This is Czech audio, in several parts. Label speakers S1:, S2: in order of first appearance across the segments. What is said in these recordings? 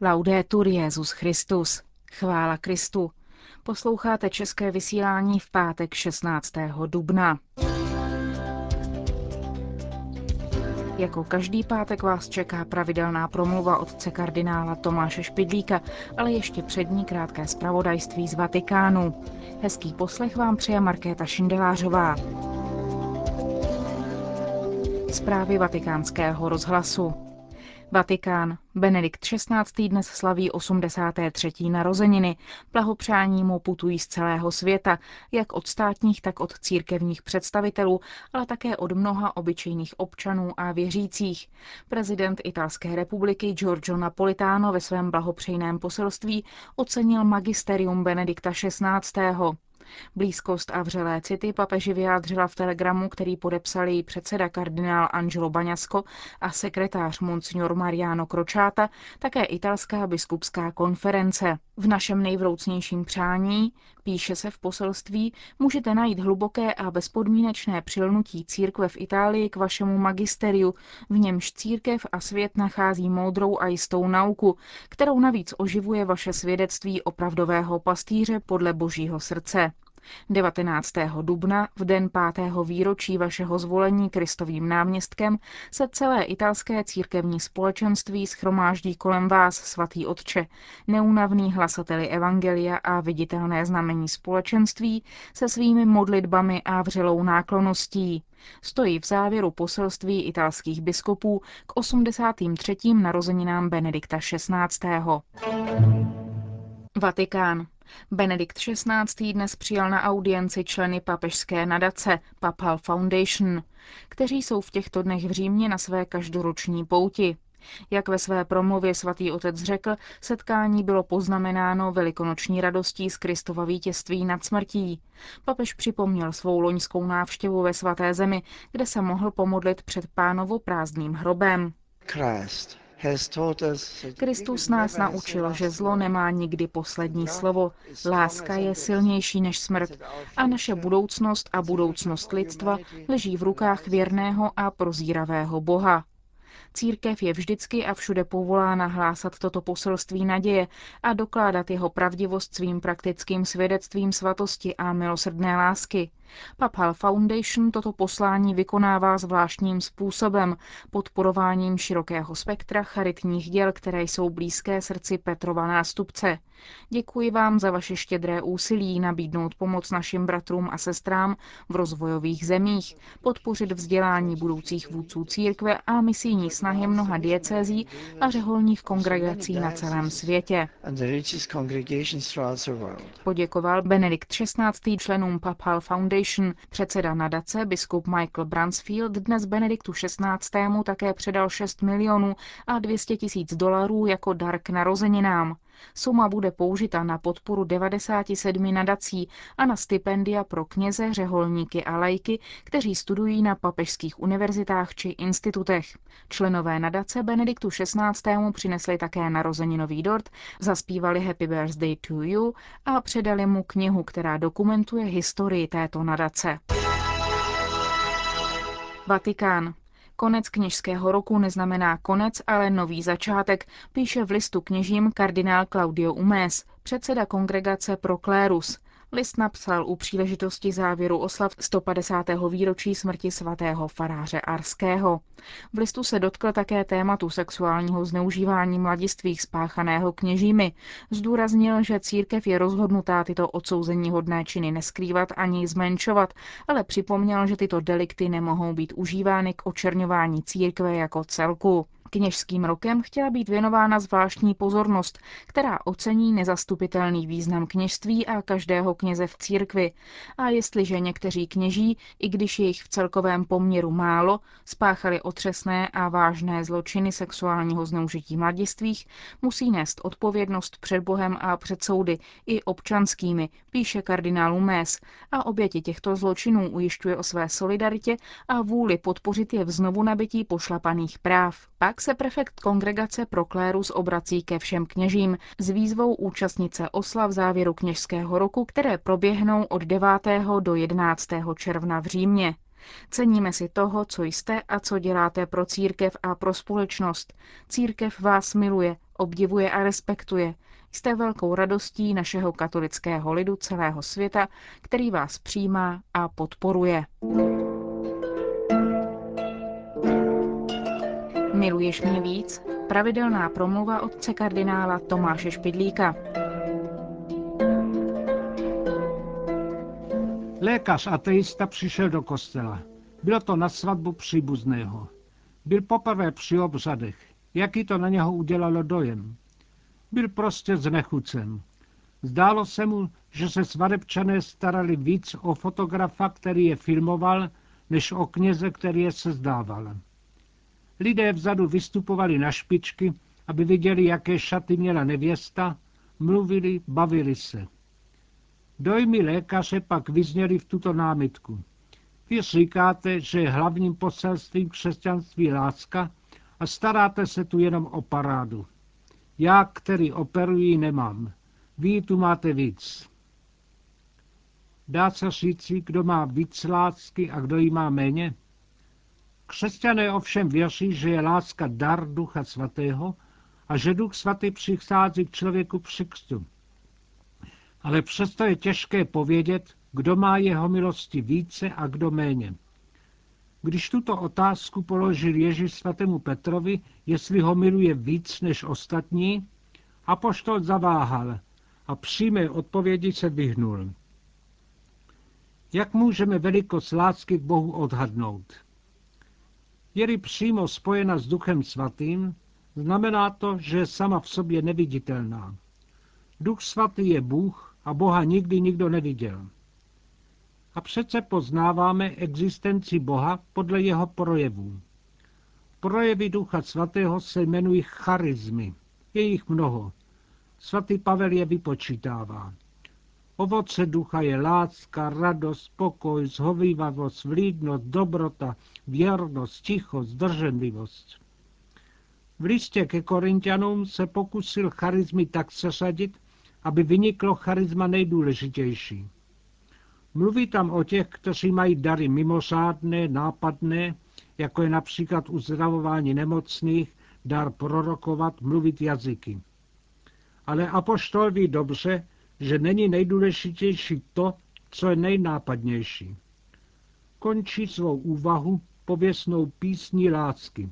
S1: Laudetur Jezus Christus. Chvála Kristu. Posloucháte české vysílání v pátek 16. dubna. Jako každý pátek vás čeká pravidelná promluva otce kardinála Tomáše Špidlíka, ale ještě před ní krátké zpravodajství z Vatikánu. Hezký poslech vám přeje Markéta Šindelářová. Zprávy vatikánského rozhlasu. Vatikán. Benedikt XVI. dnes slaví 83. narozeniny. Blahopřání mu putují z celého světa, jak od státních, tak od církevních představitelů, ale také od mnoha obyčejných občanů a věřících. Prezident Italské republiky Giorgio Napolitano ve svém blahopřejném poselství ocenil magisterium Benedikta XVI. Blízkost a vřelé city papeži vyjádřila v telegramu, který podepsali předseda kardinál Angelo Baňasko a sekretář Monsignor Mariano Kročáta, také italská biskupská konference. V našem nejvroucnějším přání, píše se v poselství, můžete najít hluboké a bezpodmínečné přilnutí církve v Itálii k vašemu magisteriu, v němž církev a svět nachází moudrou a jistou nauku, kterou navíc oživuje vaše svědectví opravdového pastýře podle božího srdce. 19. dubna, v den pátého výročí vašeho zvolení Kristovým náměstkem, se celé italské církevní společenství schromáždí kolem vás, svatý Otče, neunavný hlasateli Evangelia a viditelné znamení společenství se svými modlitbami a vřelou nákloností. Stojí v závěru poselství italských biskupů k 83. narozeninám Benedikta XVI. Vatikán. Benedikt XVI. dnes přijal na audienci členy papežské nadace Papal Foundation, kteří jsou v těchto dnech v Římě na své každoroční pouti. Jak ve své promluvě svatý otec řekl, setkání bylo poznamenáno velikonoční radostí z Kristova vítězství nad smrtí. Papež připomněl svou loňskou návštěvu ve svaté zemi, kde se mohl pomodlit před pánovo prázdným hrobem. Christ Kristus nás naučil, že zlo nemá nikdy poslední slovo. Láska je silnější než smrt a naše budoucnost a budoucnost lidstva leží v rukách věrného a prozíravého Boha. Církev je vždycky a všude povolána hlásat toto poselství naděje a dokládat jeho pravdivost svým praktickým svědectvím svatosti a milosrdné lásky. Papal Foundation toto poslání vykonává zvláštním způsobem, podporováním širokého spektra charitních děl, které jsou blízké srdci Petrova nástupce. Děkuji vám za vaše štědré úsilí nabídnout pomoc našim bratrům a sestrám v rozvojových zemích, podpořit vzdělání budoucích vůdců církve a misijní snahy mnoha diecézí a řeholních kongregací na celém světě. Poděkoval Benedikt XVI. členům Papal Foundation. Předseda nadace, biskup Michael Bransfield, dnes Benediktu XVI. také předal 6 milionů a 200 tisíc dolarů jako dar k narozeninám. Suma bude použita na podporu 97 nadací a na stipendia pro kněze, řeholníky a lajky, kteří studují na papežských univerzitách či institutech. Členové nadace Benediktu XVI. přinesli také narozeninový dort, zaspívali Happy Birthday to You a předali mu knihu, která dokumentuje historii této nadace. Vatikán. Konec kněžského roku neznamená konec, ale nový začátek, píše v listu kněžím kardinál Claudio Umés, předseda kongregace pro klérus. List napsal u příležitosti závěru oslav 150. výročí smrti svatého faráře Arského. V listu se dotkl také tématu sexuálního zneužívání mladistvých spáchaného kněžími. Zdůraznil, že církev je rozhodnutá tyto odsouzení hodné činy neskrývat ani zmenšovat, ale připomněl, že tyto delikty nemohou být užívány k očerňování církve jako celku. Kněžským rokem chtěla být věnována zvláštní pozornost, která ocení nezastupitelný význam kněžství a každého kněze v církvi. A jestliže někteří kněží, i když je jich v celkovém poměru málo, spáchali otřesné a vážné zločiny sexuálního zneužití mladistvých, musí nést odpovědnost před Bohem a před soudy, i občanskými, píše kardinál Més, a oběti těchto zločinů ujišťuje o své solidaritě a vůli podpořit je v znovu nabití pošlapaných práv. Pak se prefekt kongregace pro klérus obrací ke všem kněžím s výzvou účastnice oslav závěru kněžského roku, které proběhnou od 9. do 11. června v Římě. Ceníme si toho, co jste a co děláte pro církev a pro společnost. Církev vás miluje, obdivuje a respektuje. Jste velkou radostí našeho katolického lidu celého světa, který vás přijímá a podporuje. Miluješ mě víc? Pravidelná promluva otce kardinála Tomáše Špidlíka.
S2: Lékař ateista přišel do kostela. Bylo to na svatbu příbuzného. Byl poprvé při obřadech. Jaký to na něho udělalo dojem? Byl prostě znechucen. Zdálo se mu, že se svadebčané starali víc o fotografa, který je filmoval, než o kněze, který je sezdával. Lidé vzadu vystupovali na špičky, aby viděli, jaké šaty měla nevěsta, mluvili, bavili se. Dojmy lékaře pak vyzněly v tuto námitku. Vy říkáte, že je hlavním poselstvím křesťanství láska a staráte se tu jenom o parádu. Já, který operuji, nemám. Vy tu máte víc. Dá se říci, kdo má víc lásky a kdo jí má méně? Křesťané ovšem věří, že je láska dar Ducha Svatého a že Duch Svatý přichází k člověku při křtu. Ale přesto je těžké povědět, kdo má jeho milosti více a kdo méně. Když tuto otázku položil Ježíš svatému Petrovi, jestli ho miluje víc než ostatní, apoštol zaváhal a přímé odpovědi se vyhnul. Jak můžeme velikost lásky k Bohu odhadnout? Je-li přímo spojena s Duchem Svatým, znamená to, že je sama v sobě neviditelná. Duch Svatý je Bůh a Boha nikdy nikdo neviděl. A přece poznáváme existenci Boha podle jeho projevů. Projevy Ducha Svatého se jmenují charizmy. Je jich mnoho. Svatý Pavel je vypočítává. Ovoce ducha je láska, radost, pokoj, zhovývavost, vlídnost, dobrota, věrnost, tichost, zdrženlivost. V listě ke Korintianům se pokusil charizmy tak seřadit, aby vyniklo charisma nejdůležitější. Mluví tam o těch, kteří mají dary mimořádné, nápadné, jako je například uzdravování nemocných, dar prorokovat, mluvit jazyky. Ale apoštol ví dobře, že není nejdůležitější to, co je nejnápadnější. Končí svou úvahu pověsnou písní lásky.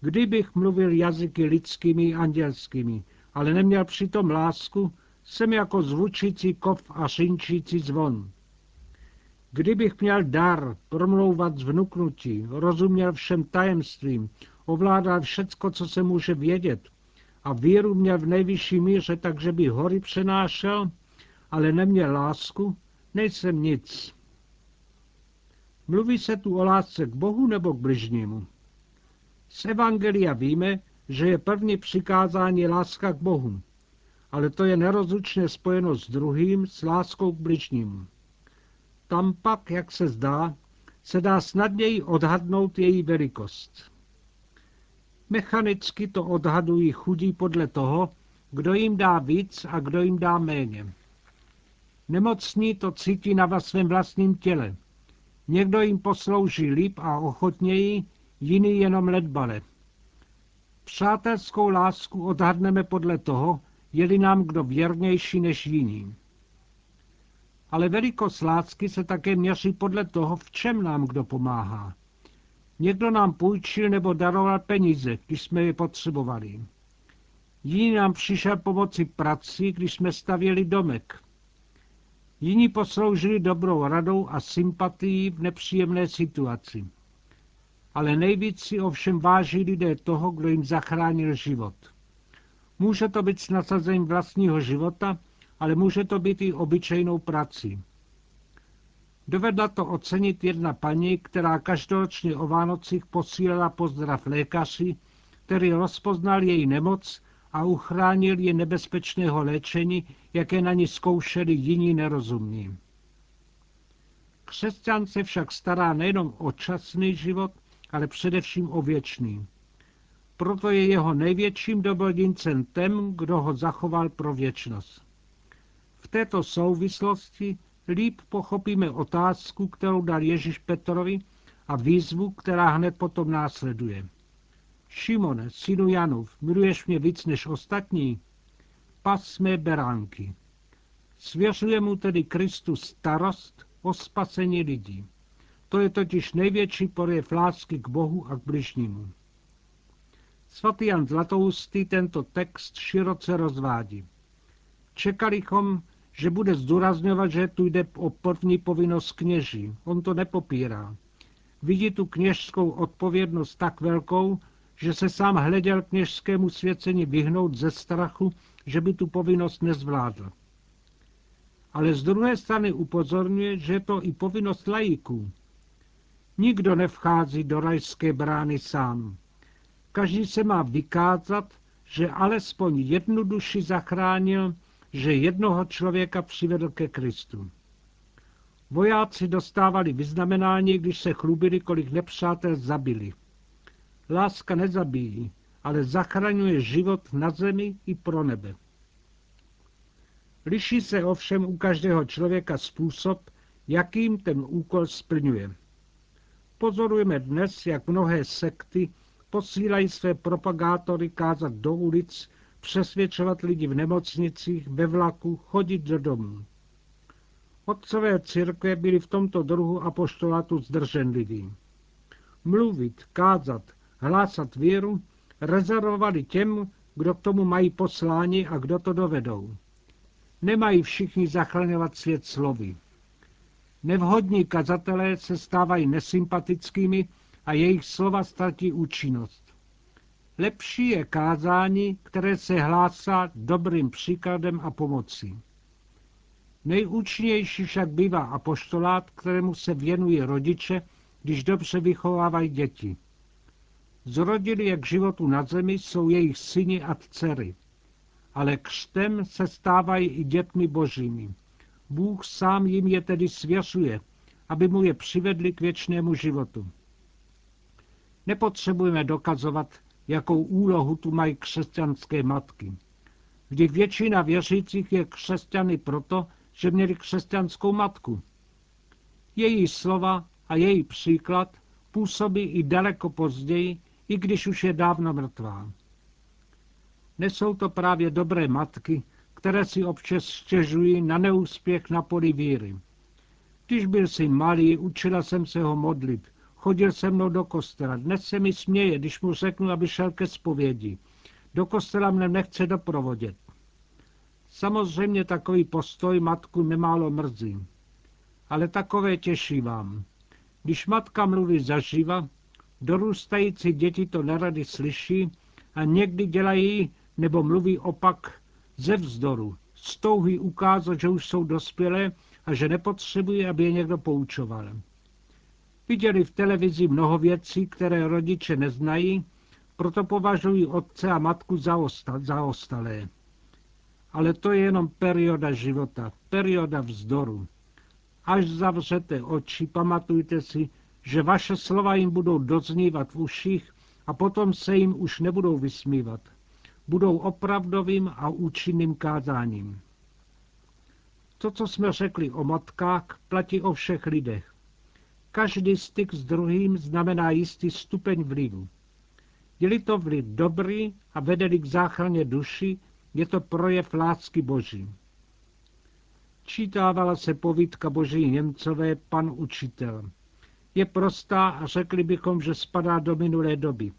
S2: Kdybych mluvil jazyky lidskými i andělskými, ale neměl přitom lásku, jsem jako zvučící kov a šinčící zvon. Kdybych měl dar promlouvat z vnuknutí, rozuměl všem tajemstvím, ovládal všecko, co se může vědět, a víru měl v nejvyšší míře, takže by hory přenášel, ale neměl lásku, nejsem nic. Mluví se tu o lásce k Bohu nebo k bližnímu? Z Evangelia víme, že je první přikázání láska k Bohu, ale to je nerozlučně spojeno s druhým, s láskou k bližnímu. Tam pak, jak se zdá, se dá snadněji odhadnout její velikost. Mechanicky to odhadují chudí podle toho, kdo jim dá víc a kdo jim dá méně. Nemocní to cítí na svém vlastním těle. Někdo jim poslouží líp a ochotněji, jiný jenom ledbale. Přátelskou lásku odhadneme podle toho, je-li nám kdo věrnější než jiný. Ale velikost lásky se také měří podle toho, v čem nám kdo pomáhá. Někdo nám půjčil nebo daroval peníze, když jsme je potřebovali. Jiný nám přišel pomoci prací, když jsme stavěli domek. Jiní posloužili dobrou radou a sympatií v nepříjemné situaci. Ale nejvíc si ovšem váží lidé toho, kdo jim zachránil život. Může to být s nasazením vlastního života, ale může to být i obyčejnou prací. Dovedla to ocenit jedna paní, která každoročně o Vánocích posílala pozdrav lékaři, který rozpoznal její nemoc a uchránil je nebezpečného léčení, jaké na ní zkoušeli jiní nerozumní. Křesťan se však stará nejenom o časný život, ale především o věčný. Proto je jeho největším dobrodincem ten, kdo ho zachoval pro věčnost. V této souvislosti líp pochopíme otázku, kterou dal Ježíš Petrovi a výzvu, která hned potom následuje. Šimone, synu Janův, miluješ mě víc než ostatní? Pas mé beránky. Svěřuje mu tedy Kristus starost o spasení lidí. To je totiž největší projev lásky k Bohu a k bližnímu. Svatý Jan Zlatoustý tento text široce rozvádí. Čekalichom, že bude zdůrazňovat, že tu jde o první povinnost kněží. On to nepopírá. Vidí tu kněžskou odpovědnost tak velkou, že se sám hleděl kněžskému svěcení vyhnout ze strachu, že by tu povinnost nezvládl. Ale z druhé strany upozorňuje, že je to i povinnost lajiků. Nikdo nevchází do rajské brány sám. Každý se má vykázat, že alespoň jednu duši zachránil, že jednoho člověka přivedl ke Kristu. Vojáci dostávali vyznamenání, když se chlubili, kolik nepřátel zabili. Láska nezabíjí, ale zachraňuje život na zemi i pro nebe. Liší se ovšem u každého člověka způsob, jakým ten úkol splňuje. Pozorujeme dnes, jak mnohé sekty posílají své propagátory kázat do ulic, přesvědčovat lidi v nemocnicích, ve vlaku, chodit do domů. Otcové církve byli v tomto druhu apoštolatu zdrženliví. Mluvit, kázat, hlásat víru rezervovali těm, kdo k tomu mají poslání a kdo to dovedou. Nemají všichni zachraňovat svět slovy. Nevhodní kazatelé se stávají nesympatickými a jejich slova ztratí účinnost. Lepší je kázání, které se hlásá dobrým příkladem a pomocí. Nejúčinnější však bývá apoštolát, kterému se věnují rodiče, když dobře vychovávají děti. Zrodili je k životu na zemi jsou jejich syni a dcery, ale křtem se stávají i dětmi božími. Bůh sám jim je tedy svěřuje, aby mu je přivedli k věčnému životu. Nepotřebujeme dokazovat, jakou úlohu tu mají křesťanské matky. Vždyť většina věřících je křesťany proto, že měli křesťanskou matku. Její slova a její příklad působí i daleko později, i když už je dávno mrtvá. Nesou to právě dobré matky, které si občas stěžují na neúspěch na poli víry. Když byl si malý, učila jsem se ho modlit, chodil se mnou do kostela. Dnes se mi směje, když mu řeknu, aby šel ke zpovědi. Do kostela mne nechce doprovodit. Samozřejmě takový postoj matku nemálo mrzí. Ale takové těší vám. Když matka mluví zaživa, dorůstající děti to nerady slyší a někdy dělají nebo mluví opak ze vzdoru, z touhy ukázat, že už jsou dospělé a že nepotřebují, aby je někdo poučoval. Viděli v televizi mnoho věcí, které rodiče neznají, proto považují otce a matku za, osta, za ostalé. Ale to je jenom perioda života, perioda vzdoru. Až zavřete oči, pamatujte si, že vaše slova jim budou doznívat v uších a potom se jim už nebudou vysmívat budou opravdovým a účinným kázáním. To, co jsme řekli o matkách, platí o všech lidech. Každý styk s druhým znamená jistý stupeň vlivu. Je-li to vliv dobrý a vede k záchraně duši, je to projev lásky Boží. Čítávala se povídka Boží Němcové Pan učitel. Je prostá a řekli bychom, že spadá do minulé doby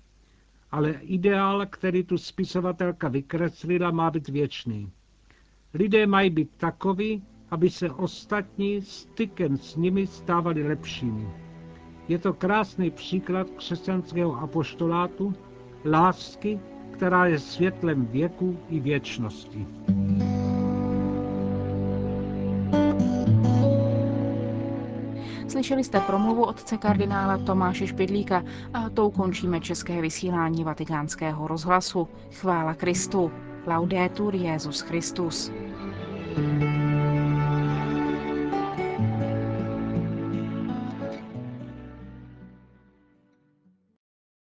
S2: ale ideál, který tu spisovatelka vykreslila, má být věčný. Lidé mají být takoví, aby se ostatní stykem s nimi stávali lepšími. Je to krásný příklad křesťanského apoštolátu, lásky, která je světlem věku i věčnosti.
S1: Slyšeli jste promluvu otce kardinála Tomáše Špidlíka a tou končíme české vysílání vatikánského rozhlasu. Chvála Kristu. Laudetur Jezus Christus. you